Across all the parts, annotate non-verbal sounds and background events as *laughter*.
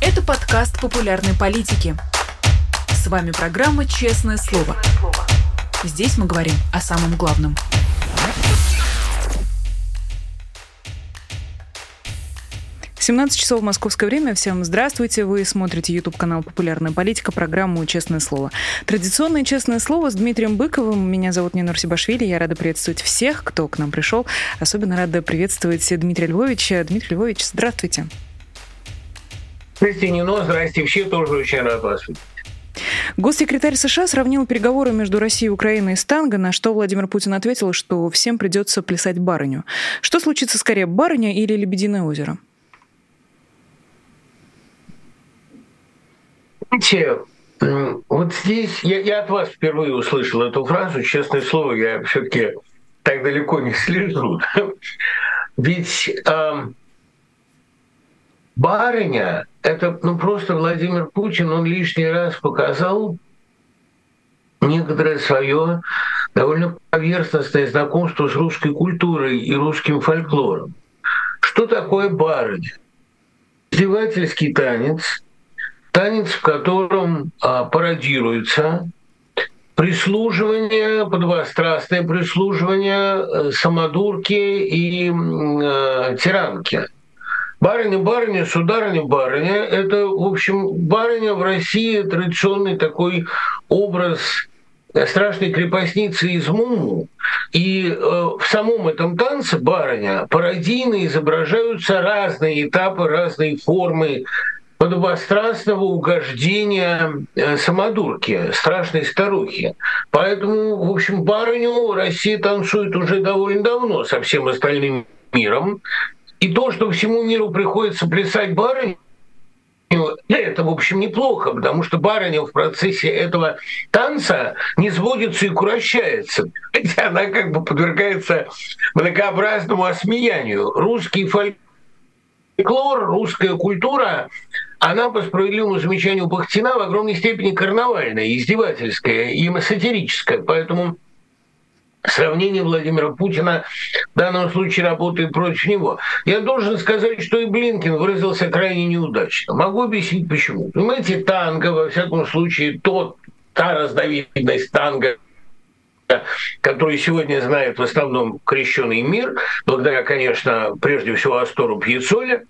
Это подкаст популярной политики. С вами программа «Честное слово». Здесь мы говорим о самом главном – 17 часов московское время. Всем здравствуйте. Вы смотрите YouTube-канал «Популярная политика», программу «Честное слово». Традиционное «Честное слово» с Дмитрием Быковым. Меня зовут Нина Сибашвили. Я рада приветствовать всех, кто к нам пришел. Особенно рада приветствовать Дмитрия Львовича. Дмитрий Львович, здравствуйте. Нино. Здравствуйте все. Тоже очень рад вас видеть. Госсекретарь США сравнил переговоры между Россией, Украиной и Станго, на что Владимир Путин ответил, что всем придется плясать барыню. Что случится скорее, барыня или Лебединое озеро? Знаете, вот здесь я, я от вас впервые услышал эту фразу, честное слово, я все-таки так далеко не слежу. *laughs* Ведь барыня это ну, просто Владимир Путин, он лишний раз показал некоторое свое довольно поверхностное знакомство с русской культурой и русским фольклором. Что такое барыня? Издевательский танец – танец, в котором а, пародируется прислуживание, подвострастное прислуживание э, самодурки и э, тиранки. Барыня, барыня, сударыня, барыня – это, в общем, барыня в России традиционный такой образ страшной крепостницы из Муму. И э, в самом этом танце барыня пародийно изображаются разные этапы, разные формы подобострастного угождения э, самодурки, страшной старухи. Поэтому, в общем, барыню Россия танцует уже довольно давно со всем остальным миром. И то, что всему миру приходится плясать барыню, это, в общем, неплохо, потому что барыня в процессе этого танца не сводится и курощается. Хотя она как бы подвергается многообразному осмеянию. Русский фольклор, русская культура она, по справедливому замечанию Бахтина, в огромной степени карнавальная, издевательская и сатирическая. Поэтому сравнение Владимира Путина в данном случае работает против него. Я должен сказать, что и Блинкин выразился крайне неудачно. Могу объяснить почему. Понимаете, танго, во всяком случае, тот, та разновидность танго, который сегодня знает в основном крещенный мир, благодаря, конечно, прежде всего Астору Пьецоле,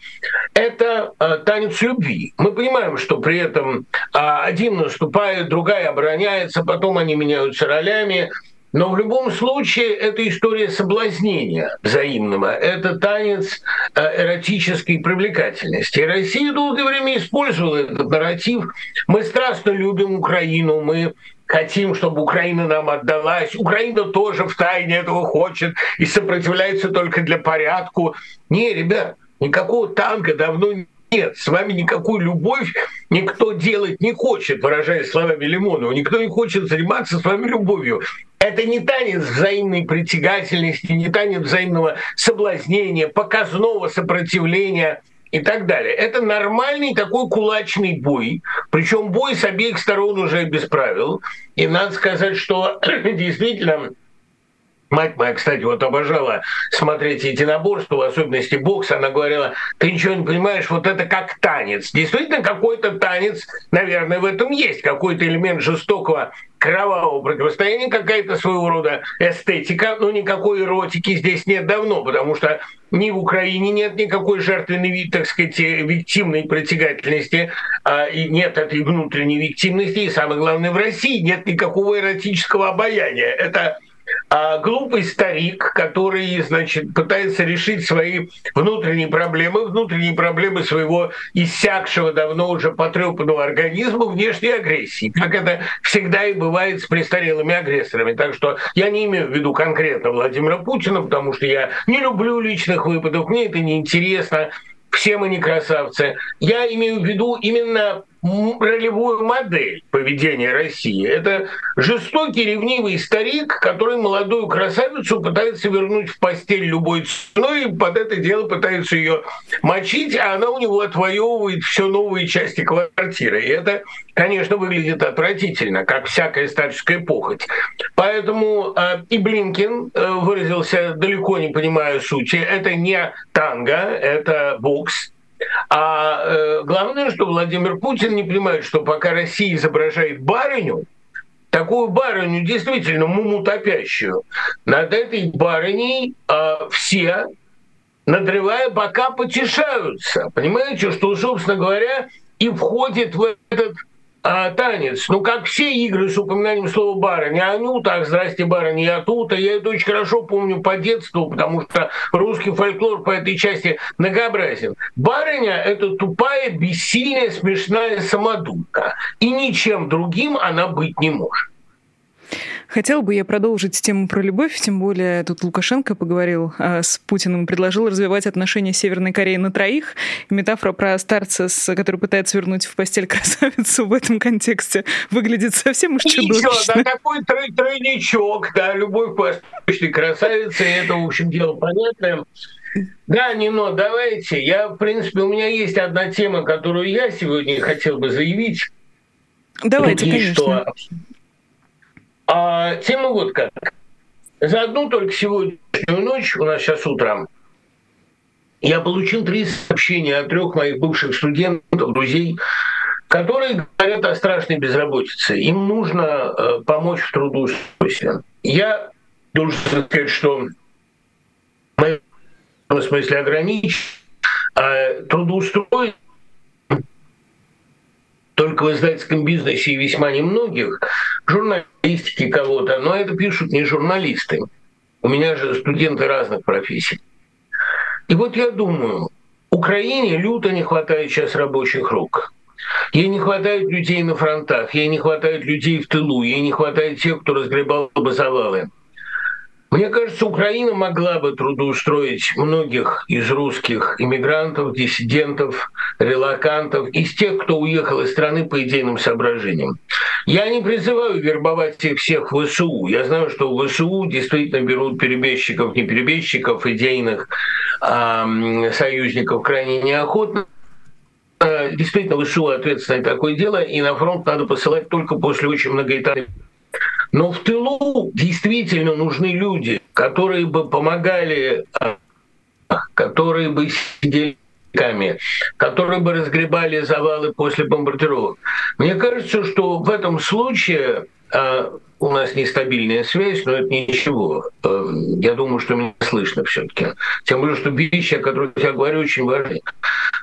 это э, танец любви. Мы понимаем, что при этом э, один наступает, другая обороняется, потом они меняются ролями, но в любом случае это история соблазнения взаимного. Это танец э, эротической привлекательности. Россия долгое время использовала этот нарратив. Мы страстно любим Украину, мы хотим, чтобы Украина нам отдалась. Украина тоже в тайне этого хочет и сопротивляется только для порядку. Не, ребят, никакого танка давно нет, с вами никакую любовь никто делать не хочет, выражаясь словами Лимонова. Никто не хочет заниматься с вами любовью. Это не танец взаимной притягательности, не танец взаимного соблазнения, показного сопротивления – и так далее. Это нормальный такой кулачный бой, причем бой с обеих сторон уже без правил. И надо сказать, что *clears throat* действительно Мать моя, кстати, вот обожала смотреть единоборства, в особенности бокс. Она говорила, ты ничего не понимаешь, вот это как танец. Действительно, какой-то танец, наверное, в этом есть. Какой-то элемент жестокого кровавого противостояния, какая-то своего рода эстетика, но никакой эротики здесь нет давно, потому что ни в Украине нет никакой жертвенной, так сказать, виктимной притягательности, а, и нет этой внутренней виктимности, и самое главное, в России нет никакого эротического обаяния. Это а глупый старик, который, значит, пытается решить свои внутренние проблемы, внутренние проблемы своего иссякшего давно уже потрепанного организма внешней агрессии, как это всегда и бывает с престарелыми агрессорами. Так что я не имею в виду конкретно Владимира Путина, потому что я не люблю личных выпадов, мне это не интересно, все мы не красавцы. Я имею в виду именно ролевую модель поведения России. Это жестокий, ревнивый старик, который молодую красавицу пытается вернуть в постель любой ценой, и под это дело пытается ее мочить, а она у него отвоевывает все новые части квартиры. И это, конечно, выглядит отвратительно, как всякая старческая похоть. Поэтому э, и Блинкин э, выразился далеко не понимая сути. Это не танго, это бокс А э, главное, что Владимир Путин не понимает, что пока Россия изображает барыню, такую барыню, действительно муму топящую, над этой барыней э, все, надрывая бока, потешаются. Понимаете, что, собственно говоря, и входит в этот а, танец. Ну, как все игры с упоминанием слова барыня. А ну так, здрасте, барыня, я тут. А я это очень хорошо помню по детству, потому что русский фольклор по этой части многообразен. Барыня — это тупая, бессильная, смешная самодурка. И ничем другим она быть не может. Хотела бы я продолжить тему про любовь, тем более тут Лукашенко поговорил а, с Путиным, предложил развивать отношения Северной Кореи на троих. И метафора про старца, который пытается вернуть в постель красавицу в этом контексте выглядит совсем уж чудовищно. Ничего, да такой трой тройничок, да, любовь восточной красавице, это, в общем, дело понятное. Да, Нино, давайте. Я, в принципе, у меня есть одна тема, которую я сегодня хотел бы заявить. Давайте, конечно. Что а тема вот как. За одну только сегодняшнюю ночь, у нас сейчас утром, я получил три сообщения от трех моих бывших студентов, друзей, которые говорят о страшной безработице. Им нужно э, помочь в трудоустройстве. Я должен сказать, что в смысле ограничить, а трудоустройство только в издательском бизнесе и весьма немногих, журналистики кого-то, но это пишут не журналисты. У меня же студенты разных профессий. И вот я думаю, Украине люто не хватает сейчас рабочих рук. Ей не хватает людей на фронтах, ей не хватает людей в тылу, ей не хватает тех, кто разгребал бы завалы. Мне кажется, Украина могла бы трудоустроить многих из русских иммигрантов, диссидентов, релакантов, из тех, кто уехал из страны по идейным соображениям. Я не призываю вербовать их всех в ВСУ. Я знаю, что в ВСУ действительно берут перебежчиков, не перебежчиков, идейных а, союзников крайне неохотно. Действительно, ВСУ ответственное такое дело, и на фронт надо посылать только после очень многоэтапной но в тылу действительно нужны люди, которые бы помогали, а, которые бы сидели которые бы разгребали завалы после бомбардировок. Мне кажется, что в этом случае а, у нас нестабильная связь, но это ничего. Э, я думаю, что меня слышно все-таки. Тем более, что вещи, о которых я говорю, очень важны.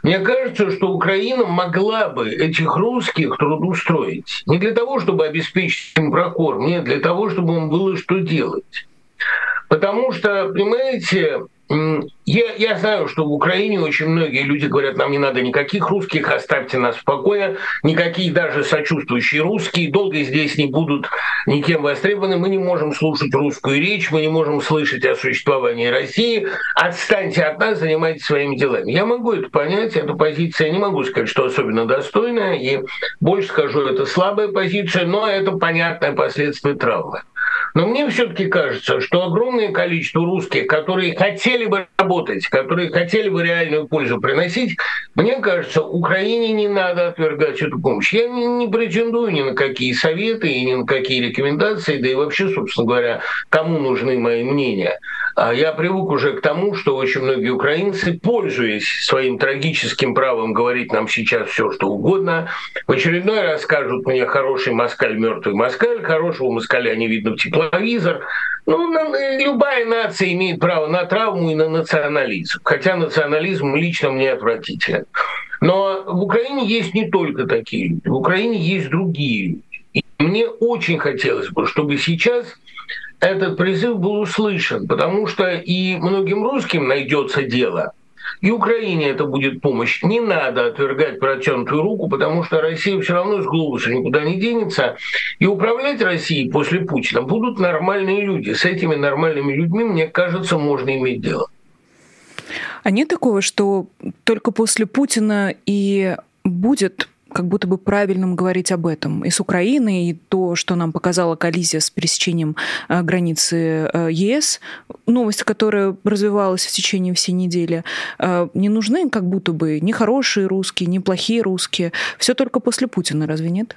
Мне кажется, что Украина могла бы этих русских трудоустроить. Не для того, чтобы обеспечить им прокорм, нет, для того, чтобы им было что делать. Потому что, понимаете, я, я знаю, что в Украине очень многие люди говорят, нам не надо никаких русских, оставьте нас в покое, никакие даже сочувствующие русские долго здесь не будут никем востребованы, мы не можем слушать русскую речь, мы не можем слышать о существовании России, отстаньте от нас, занимайтесь своими делами. Я могу это понять, эта позиция, не могу сказать, что особенно достойная, и больше скажу, это слабая позиция, но это понятное последствие травмы. Но мне все-таки кажется, что огромное количество русских, которые хотели бы работать, которые хотели бы реальную пользу приносить, мне кажется, Украине не надо отвергать эту помощь. Я не, не претендую ни на какие советы ни на какие рекомендации, да и вообще, собственно говоря, кому нужны мои мнения. А я привык уже к тому, что очень многие украинцы, пользуясь своим трагическим правом говорить нам сейчас все, что угодно, в очередной раз скажут мне хороший москаль, мертвый москаль, хорошего москаля не видно в тепловизор. Ну, любая нация имеет право на травму и на национализм. Хотя национализм лично мне отвратителен. Но в Украине есть не только такие люди. В Украине есть другие люди. И мне очень хотелось бы, чтобы сейчас этот призыв был услышан, потому что и многим русским найдется дело – и Украине это будет помощь. Не надо отвергать протянутую руку, потому что Россия все равно с глобуса никуда не денется. И управлять Россией после Путина будут нормальные люди. С этими нормальными людьми, мне кажется, можно иметь дело. А нет такого, что только после Путина и будет как будто бы правильным говорить об этом. И с Украиной, и то, что нам показала коллизия с пересечением э, границы э, ЕС, новость, которая развивалась в течение всей недели, э, не нужны как будто бы ни хорошие русские, ни плохие русские. Все только после Путина, разве нет?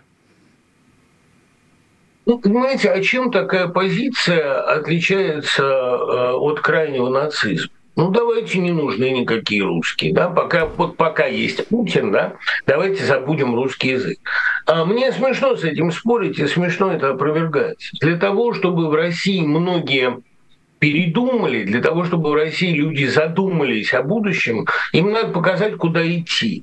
Ну, понимаете, а чем такая позиция отличается от крайнего нацизма? Ну, давайте не нужны никакие русские, да, пока, вот пока есть Путин, да, давайте забудем русский язык. А мне смешно с этим спорить и смешно это опровергать. Для того, чтобы в России многие передумали, для того, чтобы в России люди задумались о будущем, им надо показать, куда идти.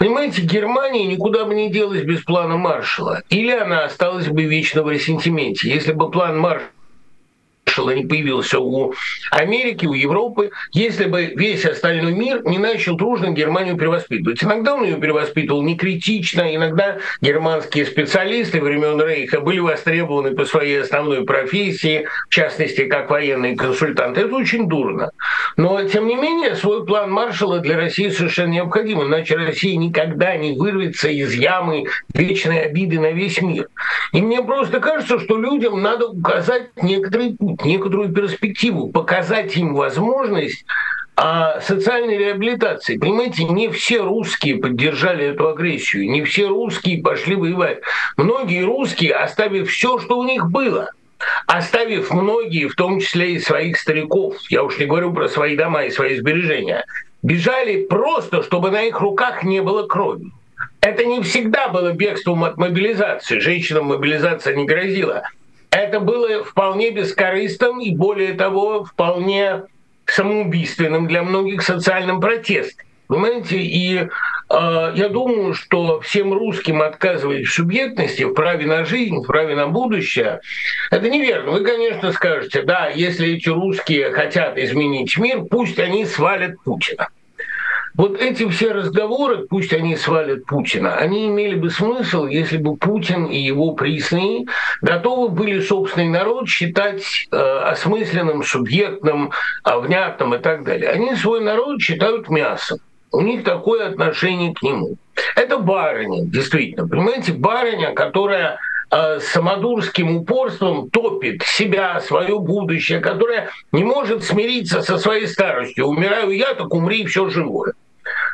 Понимаете, Германия никуда бы не делась без плана Маршала. Или она осталась бы вечно в ресентименте. Если бы план Маршала маршала не появился у Америки, у Европы, если бы весь остальной мир не начал дружно Германию перевоспитывать. Иногда он ее перевоспитывал не критично, иногда германские специалисты времен Рейха были востребованы по своей основной профессии, в частности, как военные консультанты. Это очень дурно. Но, тем не менее, свой план маршала для России совершенно необходим, иначе Россия никогда не вырвется из ямы вечной обиды на весь мир. И мне просто кажется, что людям надо указать некоторый путь некоторую перспективу, показать им возможность а социальной реабилитации. Понимаете, не все русские поддержали эту агрессию, не все русские пошли воевать. Многие русские, оставив все, что у них было, оставив многие, в том числе и своих стариков, я уж не говорю про свои дома и свои сбережения, бежали просто, чтобы на их руках не было крови. Это не всегда было бегством от мобилизации. Женщинам мобилизация не грозила. Это было вполне бескорыстным и, более того, вполне самоубийственным для многих социальным протестом. Понимаете, и э, я думаю, что всем русским отказывать в субъектности, в праве на жизнь, в праве на будущее, это неверно. Вы, конечно, скажете, да, если эти русские хотят изменить мир, пусть они свалят Путина. Вот эти все разговоры, пусть они свалят Путина, они имели бы смысл, если бы Путин и его присные готовы были собственный народ считать э, осмысленным, субъектным, э, внятным и так далее. Они свой народ считают мясом. У них такое отношение к нему. Это барыня, действительно. Понимаете, барыня, которая э, самодурским упорством топит себя, свое будущее, которая не может смириться со своей старостью. Умираю я, так умри все живое.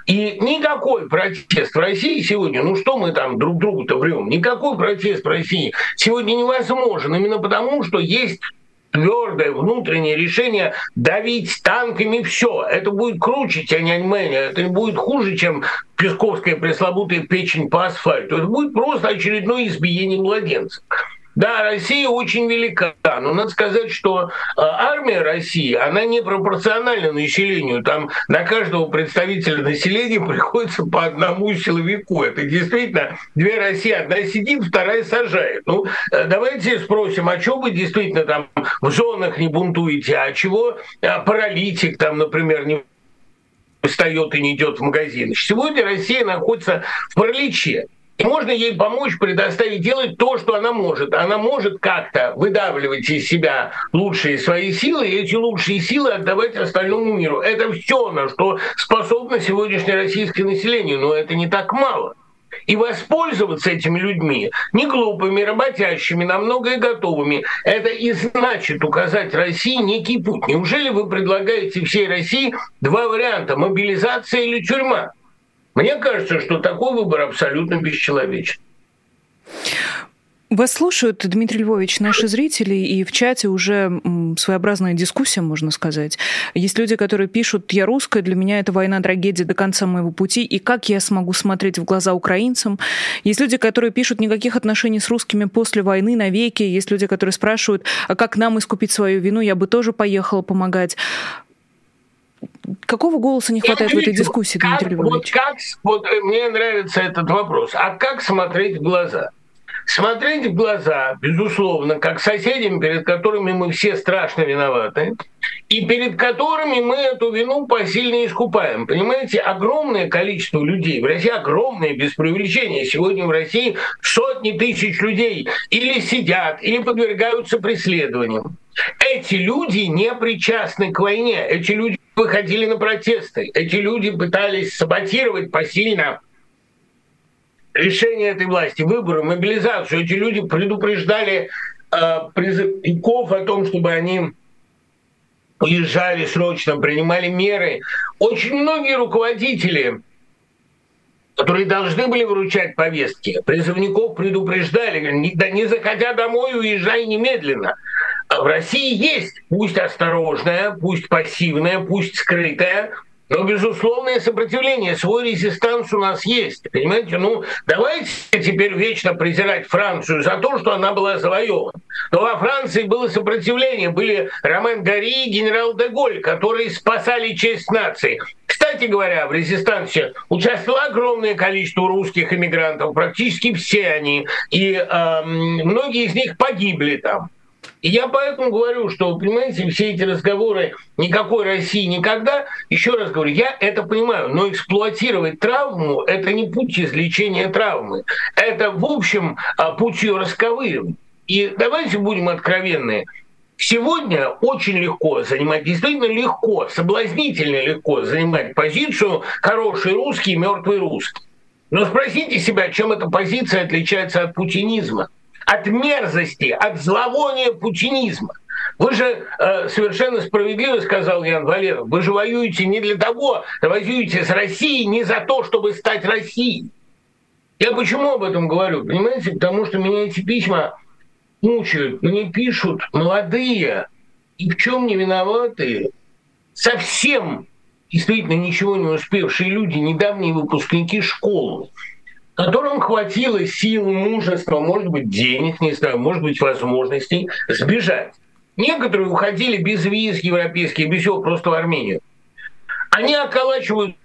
И никакой протест в России сегодня, ну что мы там друг другу-то врем, никакой протест в России сегодня невозможен, именно потому, что есть твердое внутреннее решение давить танками все. Это будет круче Тяньаньмэня, это будет хуже, чем песковская пресловутая печень по асфальту. Это будет просто очередное избиение младенцев. Да, Россия очень велика, но надо сказать, что э, армия России, она не пропорциональна населению. Там на каждого представителя населения *laughs* приходится по одному силовику. Это действительно две России. Одна сидит, вторая сажает. Ну, э, давайте спросим, а что вы действительно там в зонах не бунтуете, а чего а паралитик там, например, не встает и не идет в магазин. Сегодня Россия находится в параличе. И можно ей помочь, предоставить делать то, что она может. Она может как-то выдавливать из себя лучшие свои силы, и эти лучшие силы отдавать остальному миру. Это все, на что способно сегодняшнее российское население, но это не так мало. И воспользоваться этими людьми, не глупыми, работящими, на многое готовыми, это и значит указать России некий путь. Неужели вы предлагаете всей России два варианта – мобилизация или тюрьма? Мне кажется, что такой выбор абсолютно бесчеловечен. Вас слушают, Дмитрий Львович, наши зрители, и в чате уже своеобразная дискуссия, можно сказать. Есть люди, которые пишут, я русская, для меня это война, трагедия до конца моего пути, и как я смогу смотреть в глаза украинцам? Есть люди, которые пишут, никаких отношений с русскими после войны навеки. Есть люди, которые спрашивают, а как нам искупить свою вину, я бы тоже поехала помогать. Какого голоса не хватает Я в этой дискуссии, как, Дмитрий Львович? Вот как, вот э, мне нравится этот вопрос. А как смотреть в глаза? Смотреть в глаза, безусловно, как соседям, перед которыми мы все страшно виноваты, и перед которыми мы эту вину посильно искупаем. Понимаете, огромное количество людей, в России огромное, без преувеличения, сегодня в России сотни тысяч людей или сидят, или подвергаются преследованиям. Эти люди не причастны к войне, эти люди выходили на протесты. Эти люди пытались саботировать посильно решение этой власти, выборы, мобилизацию. Эти люди предупреждали э, призывников о том, чтобы они уезжали срочно, принимали меры. Очень многие руководители, которые должны были вручать повестки, призывников предупреждали, не, не заходя домой, уезжай немедленно. В России есть, пусть осторожная, пусть пассивная, пусть скрытая, но безусловное сопротивление, свой резистанс у нас есть. Понимаете, ну давайте теперь вечно презирать Францию за то, что она была завоевана. Но во Франции было сопротивление, были Ромен Гари и генерал Деголь, которые спасали честь нации. Кстати говоря, в резистансе участвовало огромное количество русских иммигрантов, практически все они, и э, многие из них погибли там. И я поэтому говорю, что, понимаете, все эти разговоры никакой России никогда, еще раз говорю, я это понимаю, но эксплуатировать травму – это не путь излечения травмы. Это, в общем, а, путь ее расковыривания. И давайте будем откровенны. Сегодня очень легко занимать, действительно легко, соблазнительно легко занимать позицию «хороший русский, мертвый русский». Но спросите себя, чем эта позиция отличается от путинизма – от мерзости, от зловония путинизма. Вы же э, совершенно справедливо сказал Ян Валеров, вы же воюете не для того, воюете с Россией не за то, чтобы стать Россией. Я почему об этом говорю? Понимаете, потому что меня эти письма мучают. Мне пишут молодые и в чем не виноватые, совсем действительно ничего не успевшие люди, недавние выпускники школы которым хватило сил, мужества, может быть, денег, не знаю, может быть, возможностей сбежать. Некоторые уходили без виз европейских, без всего, просто в Армению. Они околачивают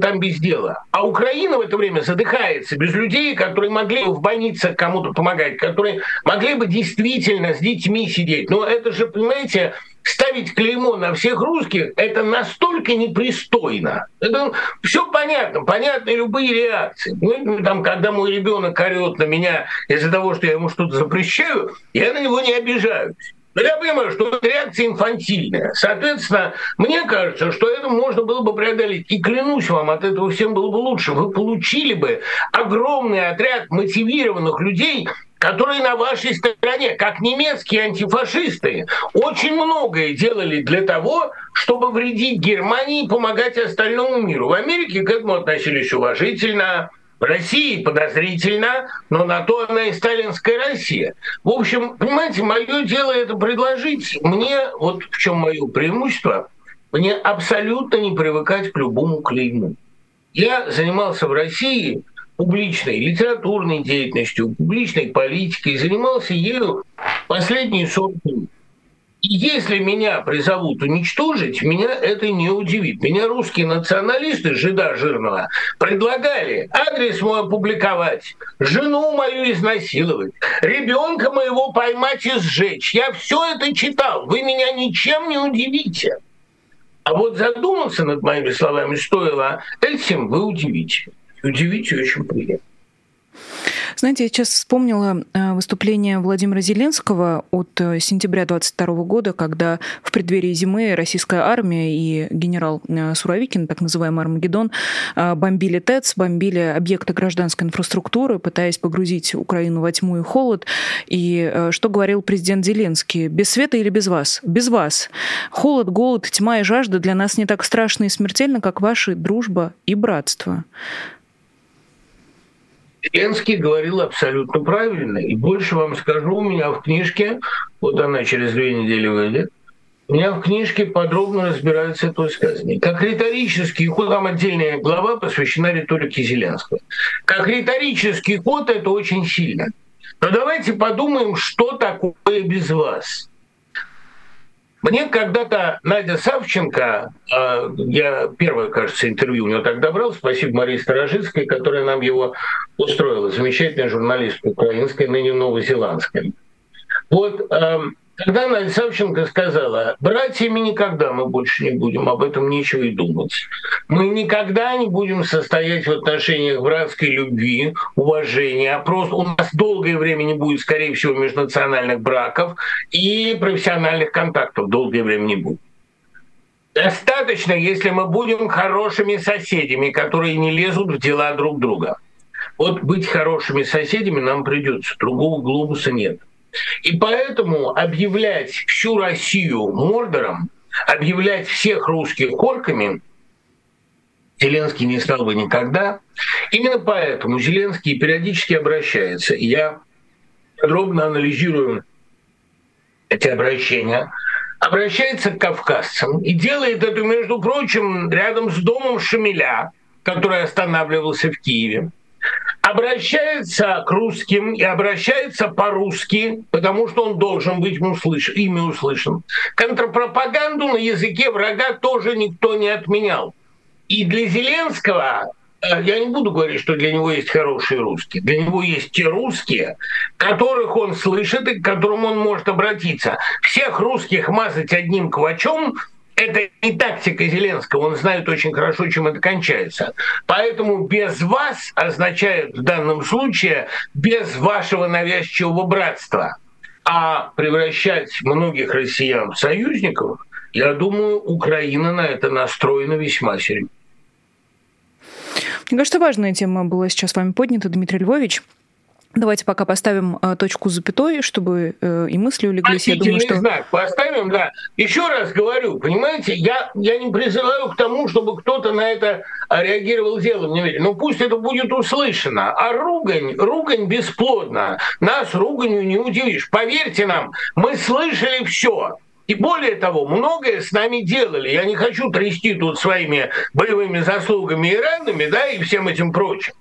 там без дела. А Украина в это время задыхается без людей, которые могли бы в больнице кому-то помогать, которые могли бы действительно с детьми сидеть. Но это же, понимаете, ставить клеймо на всех русских, это настолько непристойно. Это все понятно, понятны любые реакции. Ну, там, когда мой ребенок орет на меня из-за того, что я ему что-то запрещаю, я на него не обижаюсь. Но я понимаю, что реакция инфантильная. Соответственно, мне кажется, что это можно было бы преодолеть. И клянусь вам, от этого всем было бы лучше. Вы получили бы огромный отряд мотивированных людей, которые на вашей стороне, как немецкие антифашисты, очень многое делали для того, чтобы вредить Германии и помогать остальному миру. В Америке к этому относились уважительно, в России подозрительно, но на то она и сталинская Россия. В общем, понимаете, мое дело это предложить. Мне, вот в чем мое преимущество, мне абсолютно не привыкать к любому клейму. Я занимался в России публичной литературной деятельностью, публичной политикой, занимался ею последние 40 лет. И если меня призовут уничтожить, меня это не удивит. Меня русские националисты, жида жирного, предлагали адрес мой опубликовать, жену мою изнасиловать, ребенка моего поймать и сжечь. Я все это читал. Вы меня ничем не удивите. А вот задуматься над моими словами стоило этим, вы удивите. Удивите очень приятно. Знаете, я сейчас вспомнила э, выступление Владимира Зеленского от э, сентября 22 года, когда в преддверии зимы российская армия и генерал э, Суровикин, так называемый Армагеддон, бомбили ТЭЦ, бомбили объекты гражданской инфраструктуры, пытаясь погрузить Украину во тьму и холод. И что говорил президент Зеленский? Без света или без вас? Без вас. Холод, голод, тьма и жажда для нас не так страшны и смертельны, как ваши дружба и братство. Зеленский говорил абсолютно правильно. И больше вам скажу, у меня в книжке, вот она через две недели выйдет, у меня в книжке подробно разбирается это высказывание. Как риторический ход, там отдельная глава посвящена риторике Зеленского. Как риторический ход это очень сильно. Но давайте подумаем, что такое без вас. Мне когда-то Надя Савченко, а, я первое, кажется, интервью у нее тогда брал, спасибо Марии Старожицкой, которая нам его устроила, замечательная журналистка украинская, ныне новозеландская. Вот эм, когда Надя Савченко сказала, братьями никогда мы больше не будем, об этом нечего и думать. Мы никогда не будем состоять в отношениях братской любви, уважения, а просто у нас долгое время не будет, скорее всего, межнациональных браков и профессиональных контактов долгое время не будет. Достаточно, если мы будем хорошими соседями, которые не лезут в дела друг друга. Вот быть хорошими соседями нам придется, другого глобуса нет. И поэтому объявлять всю Россию Мордором, объявлять всех русских орками Зеленский не стал бы никогда. Именно поэтому Зеленский периодически обращается. Я подробно анализирую эти обращения, обращается к кавказцам и делает это, между прочим, рядом с домом Шамиля, который останавливался в Киеве обращается к русским и обращается по-русски, потому что он должен быть услыш... ими услышан. Контрпропаганду на языке врага тоже никто не отменял. И для Зеленского э, я не буду говорить, что для него есть хорошие русские. Для него есть те русские, которых он слышит и к которым он может обратиться. Всех русских мазать одним квачом это не тактика Зеленского, он знает очень хорошо, чем это кончается. Поэтому без вас означает в данном случае без вашего навязчивого братства. А превращать многих россиян в союзников, я думаю, Украина на это настроена весьма серьезно. Мне кажется, важная тема была сейчас с вами поднята, Дмитрий Львович. Давайте пока поставим э, точку запятой, чтобы э, и мысли улеглись. я думаю, что... знак поставим, да. Еще раз говорю, понимаете, я, я не призываю к тому, чтобы кто-то на это реагировал делом немедленно. Ну пусть это будет услышано. А ругань, ругань бесплодна. Нас руганью не удивишь. Поверьте нам, мы слышали все. И более того, многое с нами делали. Я не хочу трясти тут своими боевыми заслугами и ранами, да, и всем этим прочим.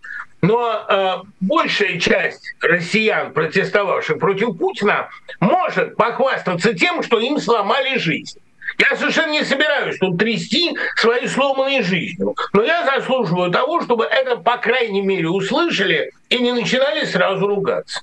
Но э, большая часть россиян, протестовавших против Путина, может похвастаться тем, что им сломали жизнь. Я совершенно не собираюсь тут трясти своей сломанной жизнью. Но я заслуживаю того, чтобы это, по крайней мере, услышали и не начинали сразу ругаться.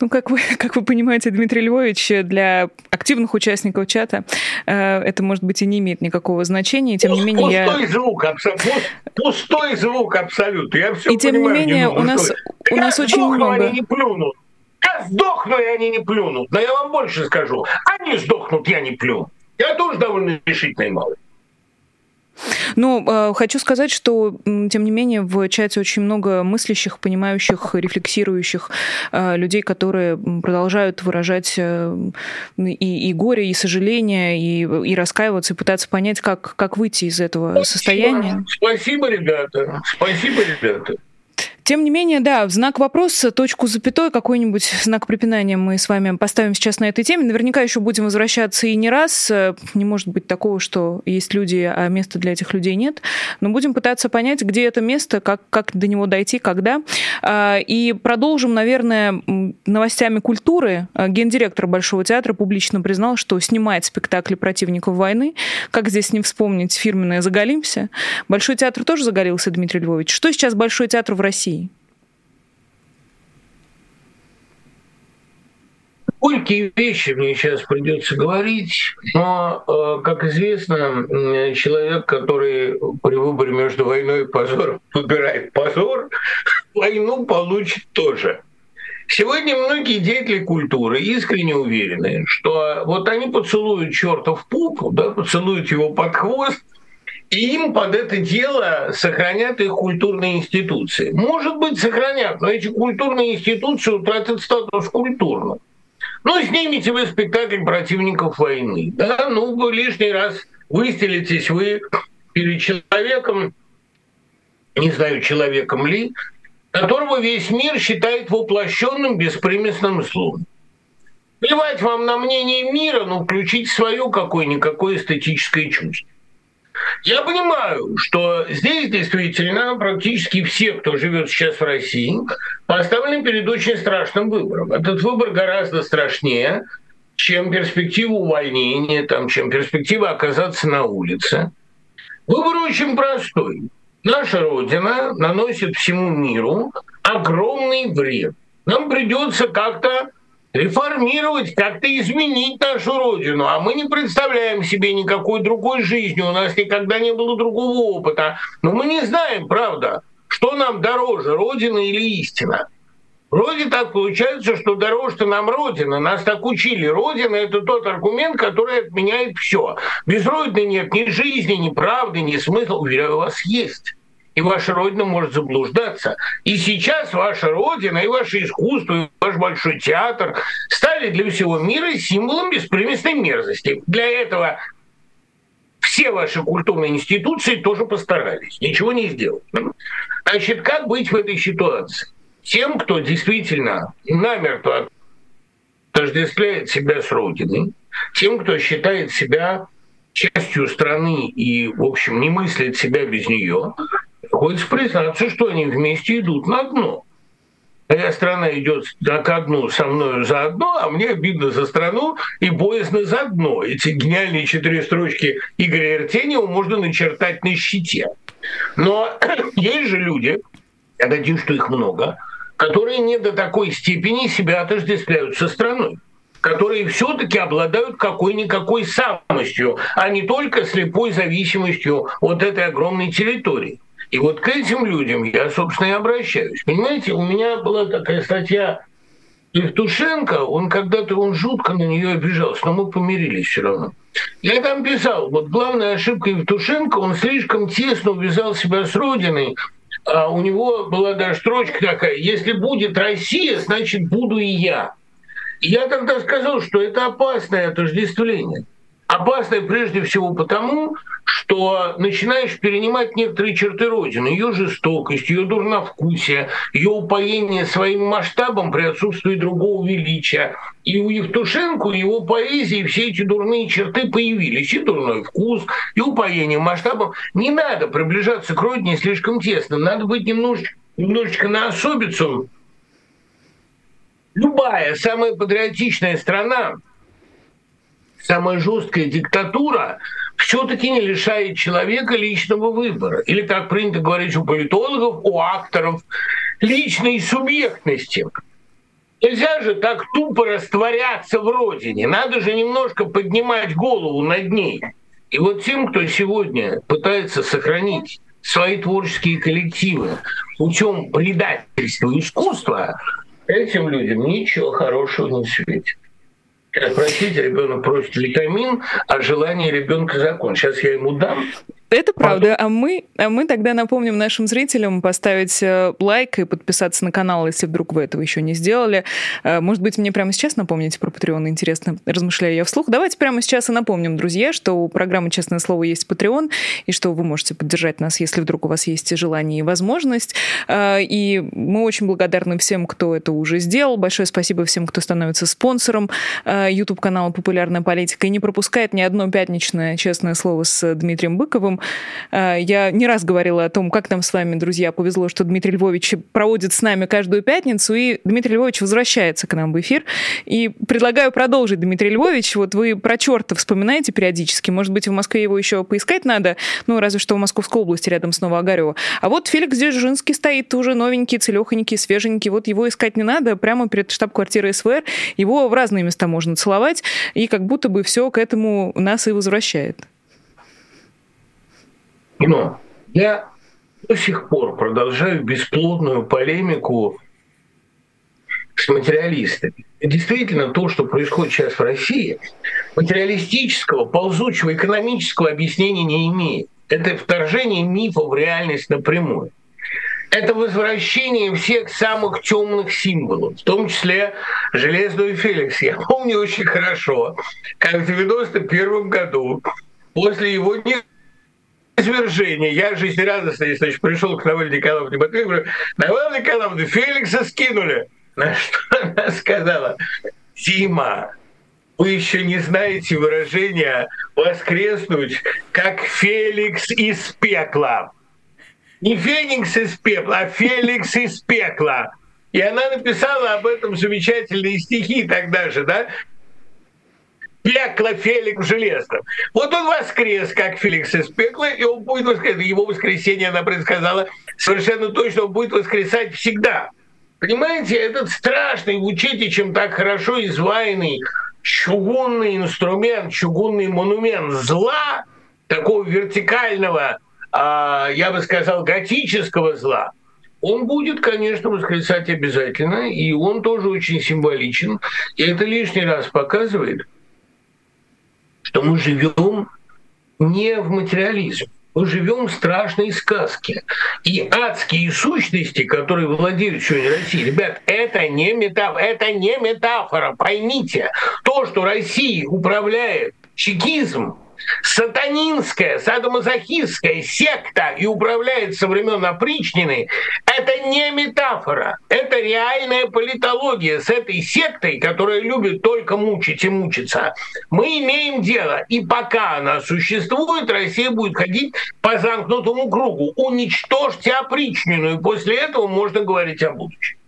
Ну, как вы, *laughs* как вы понимаете, Дмитрий Львович, для активных участников чата э, это, может быть, и не имеет никакого значения. Тем не менее, пустой я... звук, абсолютно. Пустой звук абсолютно. Я все и тем не менее, у нас, у нас очень много... Они не плюнут. Я сдохну, и они не плюнут. Но я вам больше скажу. Они сдохнут, я не плюну. Я тоже довольно решительный малый. Ну, хочу сказать, что, тем не менее, в чате очень много мыслящих, понимающих, рефлексирующих э, людей, которые продолжают выражать э, и, и горе, и сожаление, и, и раскаиваться, и пытаться понять, как, как выйти из этого состояния. Спасибо, ребята. Спасибо, ребята. Тем не менее, да, в знак вопроса, точку запятой, какой-нибудь знак препинания мы с вами поставим сейчас на этой теме. Наверняка еще будем возвращаться и не раз. Не может быть такого, что есть люди, а места для этих людей нет. Но будем пытаться понять, где это место, как, как до него дойти, когда. А, и продолжим, наверное, новостями культуры. Гендиректор Большого театра публично признал, что снимает спектакли противников войны. Как здесь не вспомнить фирменное «Заголимся». Большой театр тоже загорелся, Дмитрий Львович. Что сейчас Большой театр в России? Горькие вещи мне сейчас придется говорить, но, э, как известно, человек, который при выборе между войной и позором выбирает позор, *laughs* войну получит тоже. Сегодня многие деятели культуры искренне уверены, что вот они поцелуют черта в пупу, да, поцелуют его под хвост, и им под это дело сохранят их культурные институции. Может быть, сохранят, но эти культурные институции утратят статус культурных. Ну, снимите вы спектакль противников войны. Да? Ну, вы лишний раз выстелитесь вы перед человеком, не знаю, человеком ли, которого весь мир считает воплощенным беспримесным злом. Плевать вам на мнение мира, но включить свое какое-никакое эстетическое чувство. Я понимаю, что здесь действительно практически все, кто живет сейчас в России, поставлены перед очень страшным выбором. Этот выбор гораздо страшнее, чем перспектива увольнения, там, чем перспектива оказаться на улице. Выбор очень простой. Наша Родина наносит всему миру огромный вред. Нам придется как-то реформировать, как-то изменить нашу Родину. А мы не представляем себе никакой другой жизни, у нас никогда не было другого опыта. Но мы не знаем, правда, что нам дороже, Родина или истина. Вроде так получается, что дороже-то нам Родина. Нас так учили. Родина – это тот аргумент, который отменяет все. Без Родины нет ни жизни, ни правды, ни смысла. Уверяю вас, есть и ваша родина может заблуждаться. И сейчас ваша родина, и ваше искусство, и ваш большой театр стали для всего мира символом беспримесной мерзости. Для этого все ваши культурные институции тоже постарались, ничего не сделали. Значит, как быть в этой ситуации? Тем, кто действительно намертво отождествляет себя с Родиной, тем, кто считает себя частью страны и, в общем, не мыслит себя без нее, приходится признаться, что они вместе идут на дно. Моя страна идет ко дну со мною заодно, а мне обидно за страну и боязно за дно. Эти гениальные четыре строчки Игоря Артеньева можно начертать на щите. Но *clears throat* есть же люди, я надеюсь, что их много, которые не до такой степени себя отождествляют со страной которые все-таки обладают какой-никакой самостью, а не только слепой зависимостью от этой огромной территории. И вот к этим людям я, собственно, и обращаюсь. Понимаете, у меня была такая статья Евтушенко, он когда-то, он жутко на нее обижался, но мы помирились все равно. Я там писал, вот главная ошибка Евтушенко, он слишком тесно увязал себя с Родиной, а у него была даже строчка такая, если будет Россия, значит буду и я. Я тогда сказал, что это опасное отождествление. Опасное прежде всего потому, что начинаешь перенимать некоторые черты Родины, ее жестокость, ее дурновкусие, ее упоение своим масштабом при отсутствии другого величия. И у Евтушенко, его поэзии все эти дурные черты появились. И дурной вкус, и упоение масштабом. Не надо приближаться к Родине слишком тесно, надо быть немножечко, немножечко на особицу, любая самая патриотичная страна, самая жесткая диктатура все-таки не лишает человека личного выбора. Или, так принято говорить у политологов, у акторов, личной субъектности. Нельзя же так тупо растворяться в родине. Надо же немножко поднимать голову над ней. И вот тем, кто сегодня пытается сохранить свои творческие коллективы путем предательства искусства, Этим людям ничего хорошего не светит. Простите, ребенок просит витамин, а желание ребенка закон. Сейчас я ему дам, это правда. А мы, а мы тогда напомним нашим зрителям поставить э, лайк и подписаться на канал, если вдруг вы этого еще не сделали. Э, может быть, мне прямо сейчас напомните про Patreon, интересно, размышляю я вслух. Давайте прямо сейчас и напомним, друзья, что у программы «Честное слово» есть Patreon, и что вы можете поддержать нас, если вдруг у вас есть желание и возможность. Э, и мы очень благодарны всем, кто это уже сделал. Большое спасибо всем, кто становится спонсором YouTube-канала «Популярная политика» и не пропускает ни одно пятничное «Честное слово» с Дмитрием Быковым. Э, я не раз говорила о том, как нам с вами, друзья, повезло, что Дмитрий Львович проводит с нами каждую пятницу, и Дмитрий Львович возвращается к нам в эфир. И предлагаю продолжить, Дмитрий Львович. Вот вы про черта вспоминаете периодически. Может быть, в Москве его еще поискать надо, ну, разве что в Московской области, рядом с Новоогарево. А вот Феликс Дзержинский стоит уже новенький, целехонький, свеженький. Вот его искать не надо, прямо перед штаб-квартирой СВР. Его в разные места можно целовать, и как будто бы все к этому нас и возвращает. Но я до сих пор продолжаю бесплодную полемику с материалистами. Действительно, то, что происходит сейчас в России, материалистического, ползучего, экономического объяснения не имеет. Это вторжение мифа в реальность напрямую. Это возвращение всех самых темных символов, в том числе железную Феликс. Я помню очень хорошо, как в 91 году после его извержение. Я жизнерадостно, значит, пришел к Навальной Николаевне Матвееву, говорю, Навальна Николаевна, Феликса скинули. На что она сказала, Дима, вы еще не знаете выражения воскреснуть, как Феликс из пекла. Не Феникс из пекла, а Феликс из пекла. И она написала об этом замечательные стихи тогда же, да? Пекло Феликс Железным. Вот он воскрес, как Феликс из пекла, и он будет воскресать. Его воскресенье, она предсказала, совершенно точно он будет воскресать всегда. Понимаете, этот страшный, учите, чем так хорошо изваянный чугунный инструмент, чугунный монумент зла, такого вертикального, а, я бы сказал, готического зла, он будет, конечно, воскресать обязательно, и он тоже очень символичен. И это лишний раз показывает, что мы живем не в материализме. Мы живем в страшной сказке. И адские сущности, которые владеют сегодня Россией, ребят, это не, метафора, это не метафора, поймите. То, что Россией управляет чекизм, сатанинская, садомазохистская секта и управляет со времен опричнины, это не метафора, это реальная политология с этой сектой, которая любит только мучить и мучиться. Мы имеем дело, и пока она существует, Россия будет ходить по замкнутому кругу. Уничтожьте опричнину, и после этого можно говорить о будущем.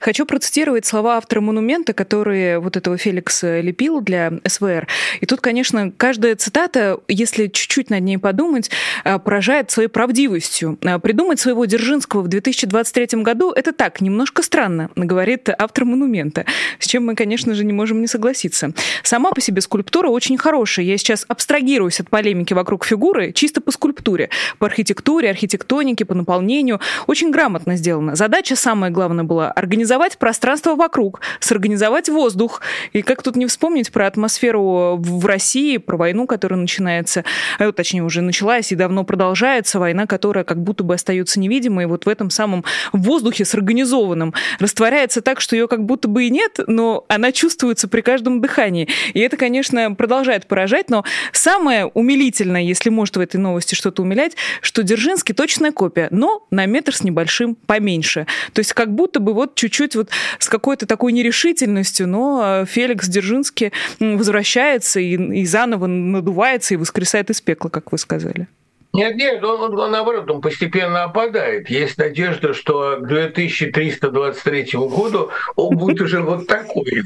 Хочу процитировать слова автора монумента, которые вот этого Феликс лепил для СВР. И тут, конечно, каждая цитата, если чуть-чуть над ней подумать, э, поражает своей правдивостью. Э, придумать своего Дзержинского в 2023 году — это так, немножко странно, говорит автор монумента, с чем мы, конечно же, не можем не согласиться. Сама по себе скульптура очень хорошая. Я сейчас абстрагируюсь от полемики вокруг фигуры чисто по скульптуре, по архитектуре, архитектонике, по наполнению. Очень грамотно сделано. Задача, самая главная, была организовать пространство вокруг, сорганизовать воздух. И как тут не вспомнить про атмосферу в России, про войну, которая начинается, а, точнее, уже началась и давно продолжается, война, которая как будто бы остается невидимой, вот в этом самом воздухе сорганизованном растворяется так, что ее как будто бы и нет, но она чувствуется при каждом дыхании. И это, конечно, продолжает поражать, но самое умилительное, если может в этой новости что-то умилять, что Дзержинский точная копия, но на метр с небольшим поменьше. То есть как будто бы вот чуть-чуть вот с какой-то такой нерешительностью, но э, Феликс Дзержинский возвращается и, и заново надувается и воскресает из пекла, как вы сказали. Нет, нет, он, он, он наоборот, он постепенно опадает. Есть надежда, что к 2323 году он будет уже вот такой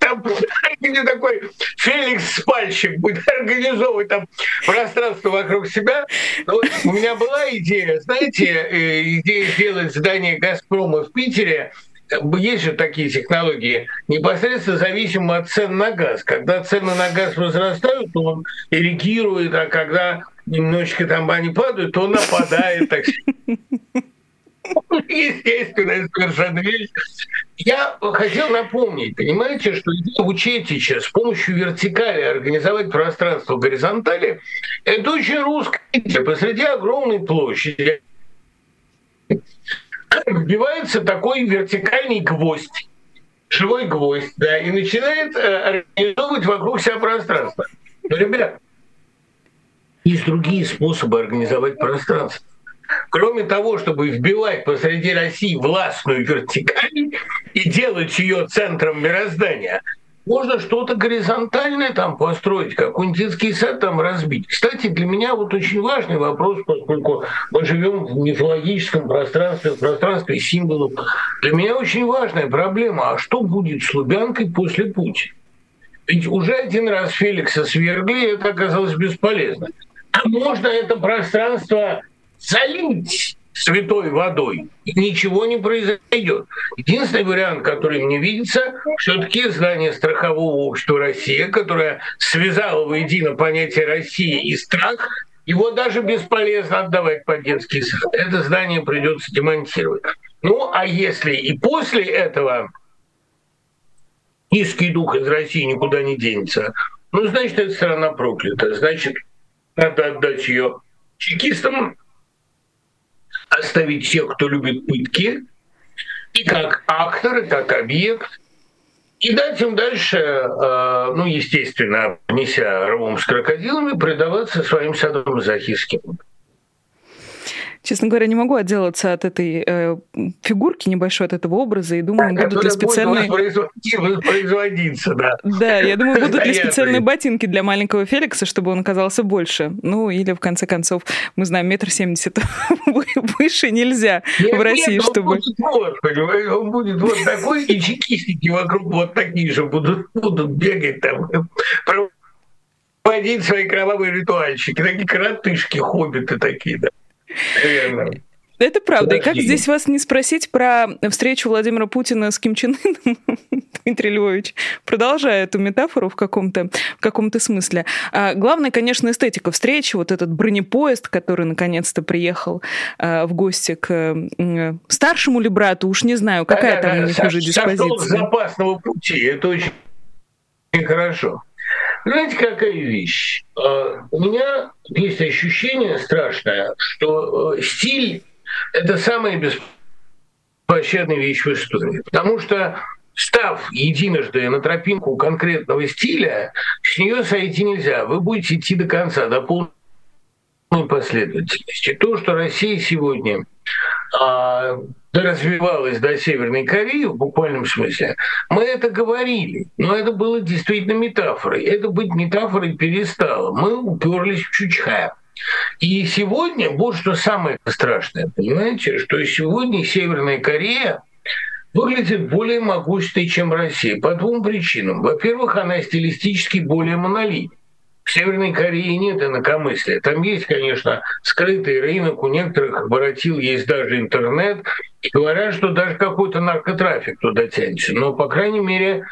там где такой Феликс Спальщик будет организовывать там пространство вокруг себя. Но вот у меня была идея, знаете, э, идея сделать здание «Газпрома» в Питере, есть же такие технологии, непосредственно зависимо от цен на газ. Когда цены на газ возрастают, то он реагирует, а когда немножечко там они падают, то он нападает. Так Естественно, совершенно вещь. Я хотел напомнить, понимаете, что идея Учетича с помощью вертикали организовать пространство горизонтали – это очень русская идея. Посреди огромной площади вбивается такой вертикальный гвоздь, живой гвоздь, да, и начинает э, организовывать вокруг себя пространство. Но, ребят, есть другие способы организовать пространство. Кроме того, чтобы вбивать посреди России властную вертикаль и делать ее центром мироздания, можно что-то горизонтальное там построить, как детский сад там разбить. Кстати, для меня вот очень важный вопрос, поскольку мы живем в мифологическом пространстве, в пространстве символов. Для меня очень важная проблема, а что будет с Лубянкой после Путина? Ведь уже один раз Феликса свергли, и это оказалось бесполезно. А можно это пространство залить святой водой, и ничего не произойдет. Единственный вариант, который мне видится, все-таки здание страхового общества Россия, которое связало воедино понятие России и страх, его даже бесполезно отдавать под детский сад. Это здание придется демонтировать. Ну, а если и после этого низкий дух из России никуда не денется, ну, значит, эта страна проклята. Значит, надо отдать ее чекистам, оставить тех, кто любит пытки, и как актор, и как объект, и дать им дальше, э, ну, естественно, неся рвом с крокодилами, предаваться своим садомазохистским честно говоря, не могу отделаться от этой э, фигурки небольшой, от этого образа, и думаю, да, будут ли специальные... производиться, да. Да, я думаю, будут ли специальные ботинки для маленького Феликса, чтобы он казался больше. Ну, или, в конце концов, мы знаем, метр семьдесят *laughs* выше нельзя в России, чтобы... Он будет вот такой, и чекистики вокруг вот такие же будут, будут бегать там, проводить свои кровавые ритуальщики, такие коротышки, хоббиты такие, да. Это правда. Подожди. И как здесь вас не спросить про встречу Владимира Путина с Ким Чен Ыном, *laughs* Дмитрий Львович, продолжая эту метафору в каком-то в каком-то смысле. А главное, конечно, эстетика встречи, вот этот бронепоезд, который наконец-то приехал а, в гости к а, старшему ли брату, уж не знаю, какая да, там да, у них уже диспозиция. Сошел с запасного пути, это очень хорошо. Знаете, какая вещь? А, у меня есть ощущение страшное, что э, стиль – это самая беспощадная вещь в истории. Потому что став единожды на тропинку конкретного стиля, с нее сойти нельзя. Вы будете идти до конца, до полной последовательности. То, что Россия сегодня а, развивалась до Северной Кореи в буквальном смысле, мы это говорили, но это было действительно метафорой. Это быть метафорой перестало. Мы уперлись в Чучхай. И сегодня, вот что самое страшное, понимаете, что сегодня Северная Корея выглядит более могущественной, чем Россия, по двум причинам. Во-первых, она стилистически более монолитна. Северной Корее нет инакомыслия. Там есть, конечно, скрытый рынок, у некоторых воротил есть даже интернет. И говорят, что даже какой-то наркотрафик туда тянется. Но, по крайней мере,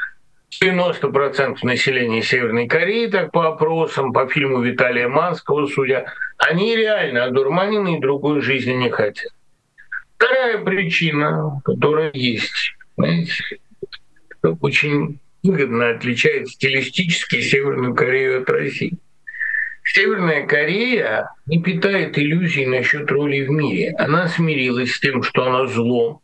90% населения Северной Кореи, так по опросам, по фильму Виталия Манского, судя, они реально одурманены и другой жизни не хотят. Вторая причина, которая есть, знаете, очень выгодно отличает стилистически Северную Корею от России. Северная Корея не питает иллюзий насчет роли в мире. Она смирилась с тем, что она зло,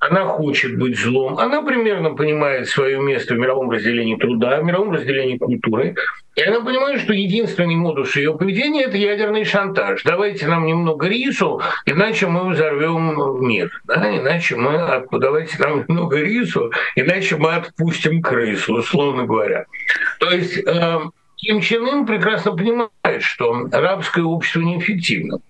она хочет быть злом, она примерно понимает свое место в мировом разделении труда, в мировом разделении культуры, и она понимает, что единственный модус ее поведения – это ядерный шантаж. Давайте нам немного рису, иначе мы взорвем мир. Да? Иначе мы давайте нам немного рису, иначе мы отпустим крысу, условно говоря. То есть э, Ким Чен Ын прекрасно понимает, что рабское общество неэффективно.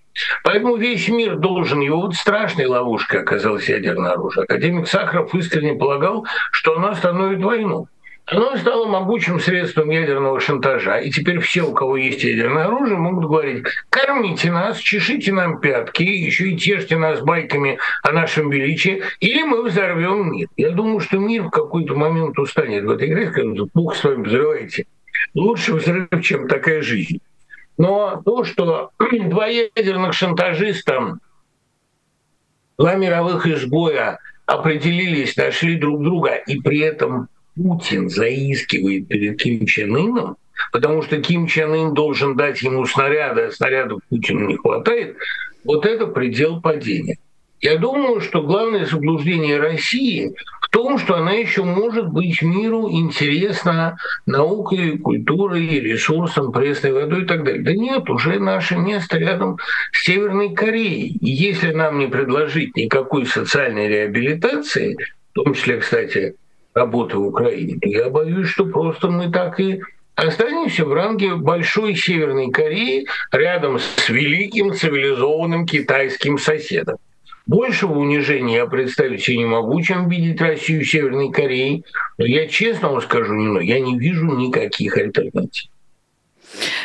Поэтому весь мир должен, его вот страшной ловушкой оказалось ядерное оружие. Академик Сахаров искренне полагал, что оно остановит войну. Оно стало могучим средством ядерного шантажа. И теперь все, у кого есть ядерное оружие, могут говорить, кормите нас, чешите нам пятки, еще и тешьте нас байками о нашем величии, или мы взорвем мир. Я думаю, что мир в какой-то момент устанет в этой игре, скажет, Бог с вами взрывайте. Лучше взрыв, чем такая жизнь. Но то, что *clears throat* два ядерных шантажиста, два мировых изгоя определились, нашли друг друга, и при этом Путин заискивает перед Ким Чен Ыном, потому что Ким Чен Ын должен дать ему снаряды, а снарядов Путину не хватает, вот это предел падения. Я думаю, что главное заблуждение России том, что она еще может быть миру интересна наукой, культурой, ресурсом, пресной водой и так далее. Да нет, уже наше место рядом с Северной Кореей. И если нам не предложить никакой социальной реабилитации, в том числе, кстати, работы в Украине, то я боюсь, что просто мы так и останемся в ранге большой Северной Кореи рядом с великим цивилизованным китайским соседом. Большего унижения я представить себе не могу, чем видеть Россию Северной Кореей. Но я честно вам скажу, я не вижу никаких альтернатив.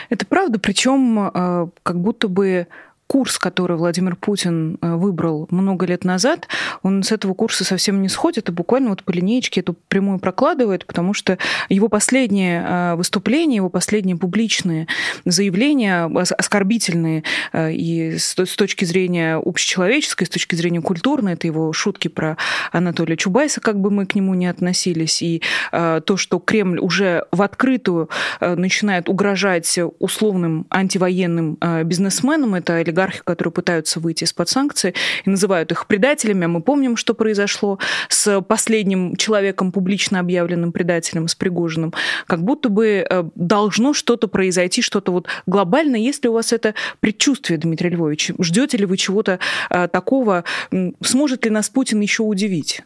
Это правда, причем э, как будто бы курс, который Владимир Путин э, выбрал много лет назад, он с этого курса совсем не сходит и буквально вот по линеечке эту прямую прокладывает, потому что его последнее э, выступление, его последние публичные заявления оскорбительные э, и с точки зрения общечеловеческой, с точки зрения культурной, это его шутки про Анатолия Чубайса, как бы мы к нему не относились, и то, что Кремль уже в открытую начинает угрожать условным антивоенным бизнесменам, это олигархи, которые пытаются выйти из-под санкций, и называют их предателями. Мы помним, что произошло с последним человеком, публично объявленным предателем, с Пригожиным. Как будто бы э, должно что-то произойти, что-то вот глобальное. Есть ли у вас это предчувствие, Дмитрий Львович? Ждете ли вы чего-то э, такого? Сможет ли нас Путин еще удивить?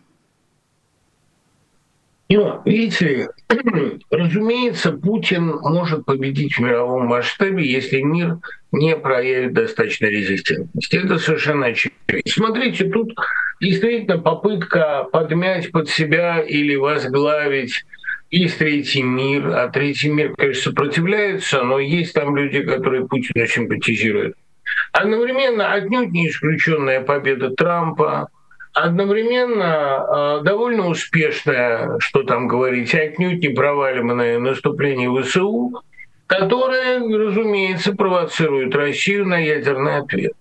Ну, видите, *clears throat* разумеется, Путин может победить в мировом масштабе, если мир не проявит достаточно резистентности. Это совершенно очевидно. Смотрите, тут действительно попытка подмять под себя или возглавить есть третий мир, а третий мир, конечно, сопротивляется, но есть там люди, которые Путину симпатизируют. Одновременно отнюдь не исключенная победа Трампа, одновременно э, довольно успешное, что там говорить, отнюдь не проваливанное наступление ВСУ, которое, разумеется, провоцирует Россию на ядерный ответ.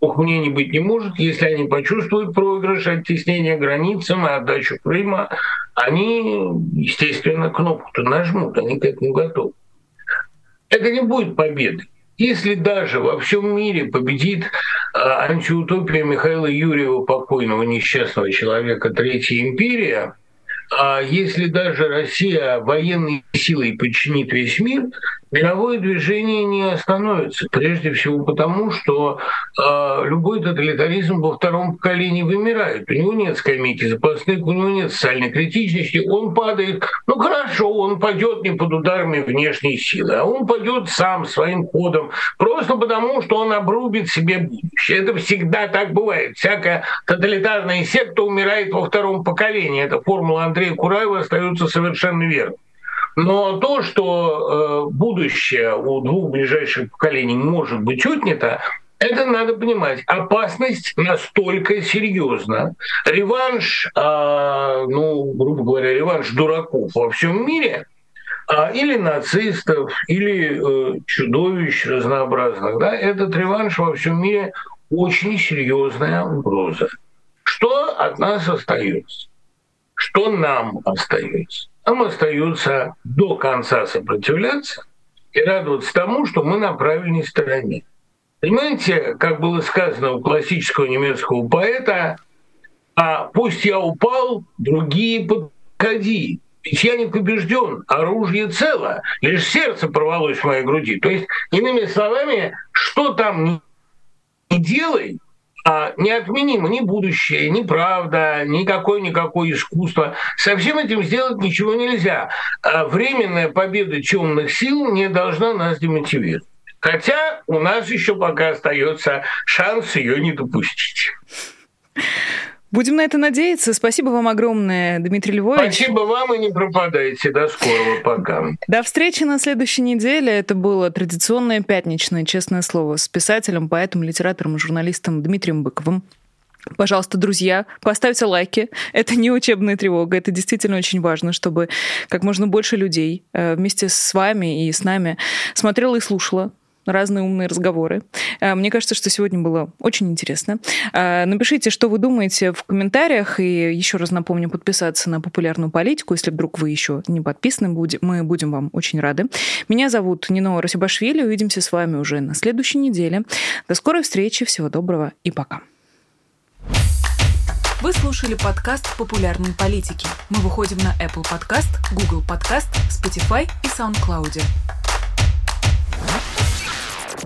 Ухунений быть не может, если они почувствуют проигрыш, оттеснение границам и отдачу Крыма, они, естественно, кнопку-то нажмут, они к этому готовы. Это не будет победы. Если даже во всем мире победит а, антиутопия Михаила Юрьева, покойного несчастного человека, Третья империя, а если даже Россия военной силой подчинит весь мир, мировое движение не остановится. Прежде всего потому, что э, любой тоталитаризм во втором поколении вымирает. У него нет скамейки запасных, у него нет социальной критичности, он падает. Ну хорошо, он пойдет не под ударами внешней силы, а он пойдет сам своим ходом, просто потому, что он обрубит себе будущее. Это всегда так бывает. Всякая тоталитарная секта умирает во втором поколении. Эта формула Андрея Кураева остается совершенно верной. Но то, что э, будущее у двух ближайших поколений может быть отнято, это надо понимать. Опасность настолько серьезна. Реванш, э, ну, грубо говоря, реванш дураков во всем мире э, или нацистов, или э, чудовищ разнообразных, да, этот реванш во всем мире очень серьезная угроза. Что от нас остается? Что нам остается? Нам остается до конца сопротивляться и радоваться тому, что мы на правильной стороне. Понимаете, как было сказано у классического немецкого поэта, а пусть я упал, другие подходи. Ведь я не побежден, оружие цело, лишь сердце порвалось в моей груди. То есть, иными словами, что там не делай, неотменимо ни будущее, ни правда, никакое-никакое искусство. Со всем этим сделать ничего нельзя. А временная победа темных сил не должна нас демотивировать. Хотя у нас еще пока остается шанс ее не допустить. Будем на это надеяться. Спасибо вам огромное, Дмитрий Львович. Спасибо вам и не пропадайте. До скорого. Пока. До встречи на следующей неделе. Это было традиционное пятничное «Честное слово» с писателем, поэтом, литератором и журналистом Дмитрием Быковым. Пожалуйста, друзья, поставьте лайки. Это не учебная тревога. Это действительно очень важно, чтобы как можно больше людей э, вместе с вами и с нами смотрела и слушала разные умные разговоры. Э, мне кажется, что сегодня было очень интересно. Э, напишите, что вы думаете в комментариях. И еще раз напомню, подписаться на популярную политику, если вдруг вы еще не подписаны. Мы будем вам очень рады. Меня зовут Нино Расибашвили. Увидимся с вами уже на следующей неделе. До скорой встречи. Всего доброго и пока. Вы слушали подкаст «Популярные политики». Мы выходим на Apple Podcast, Google Podcast, Spotify и SoundCloud.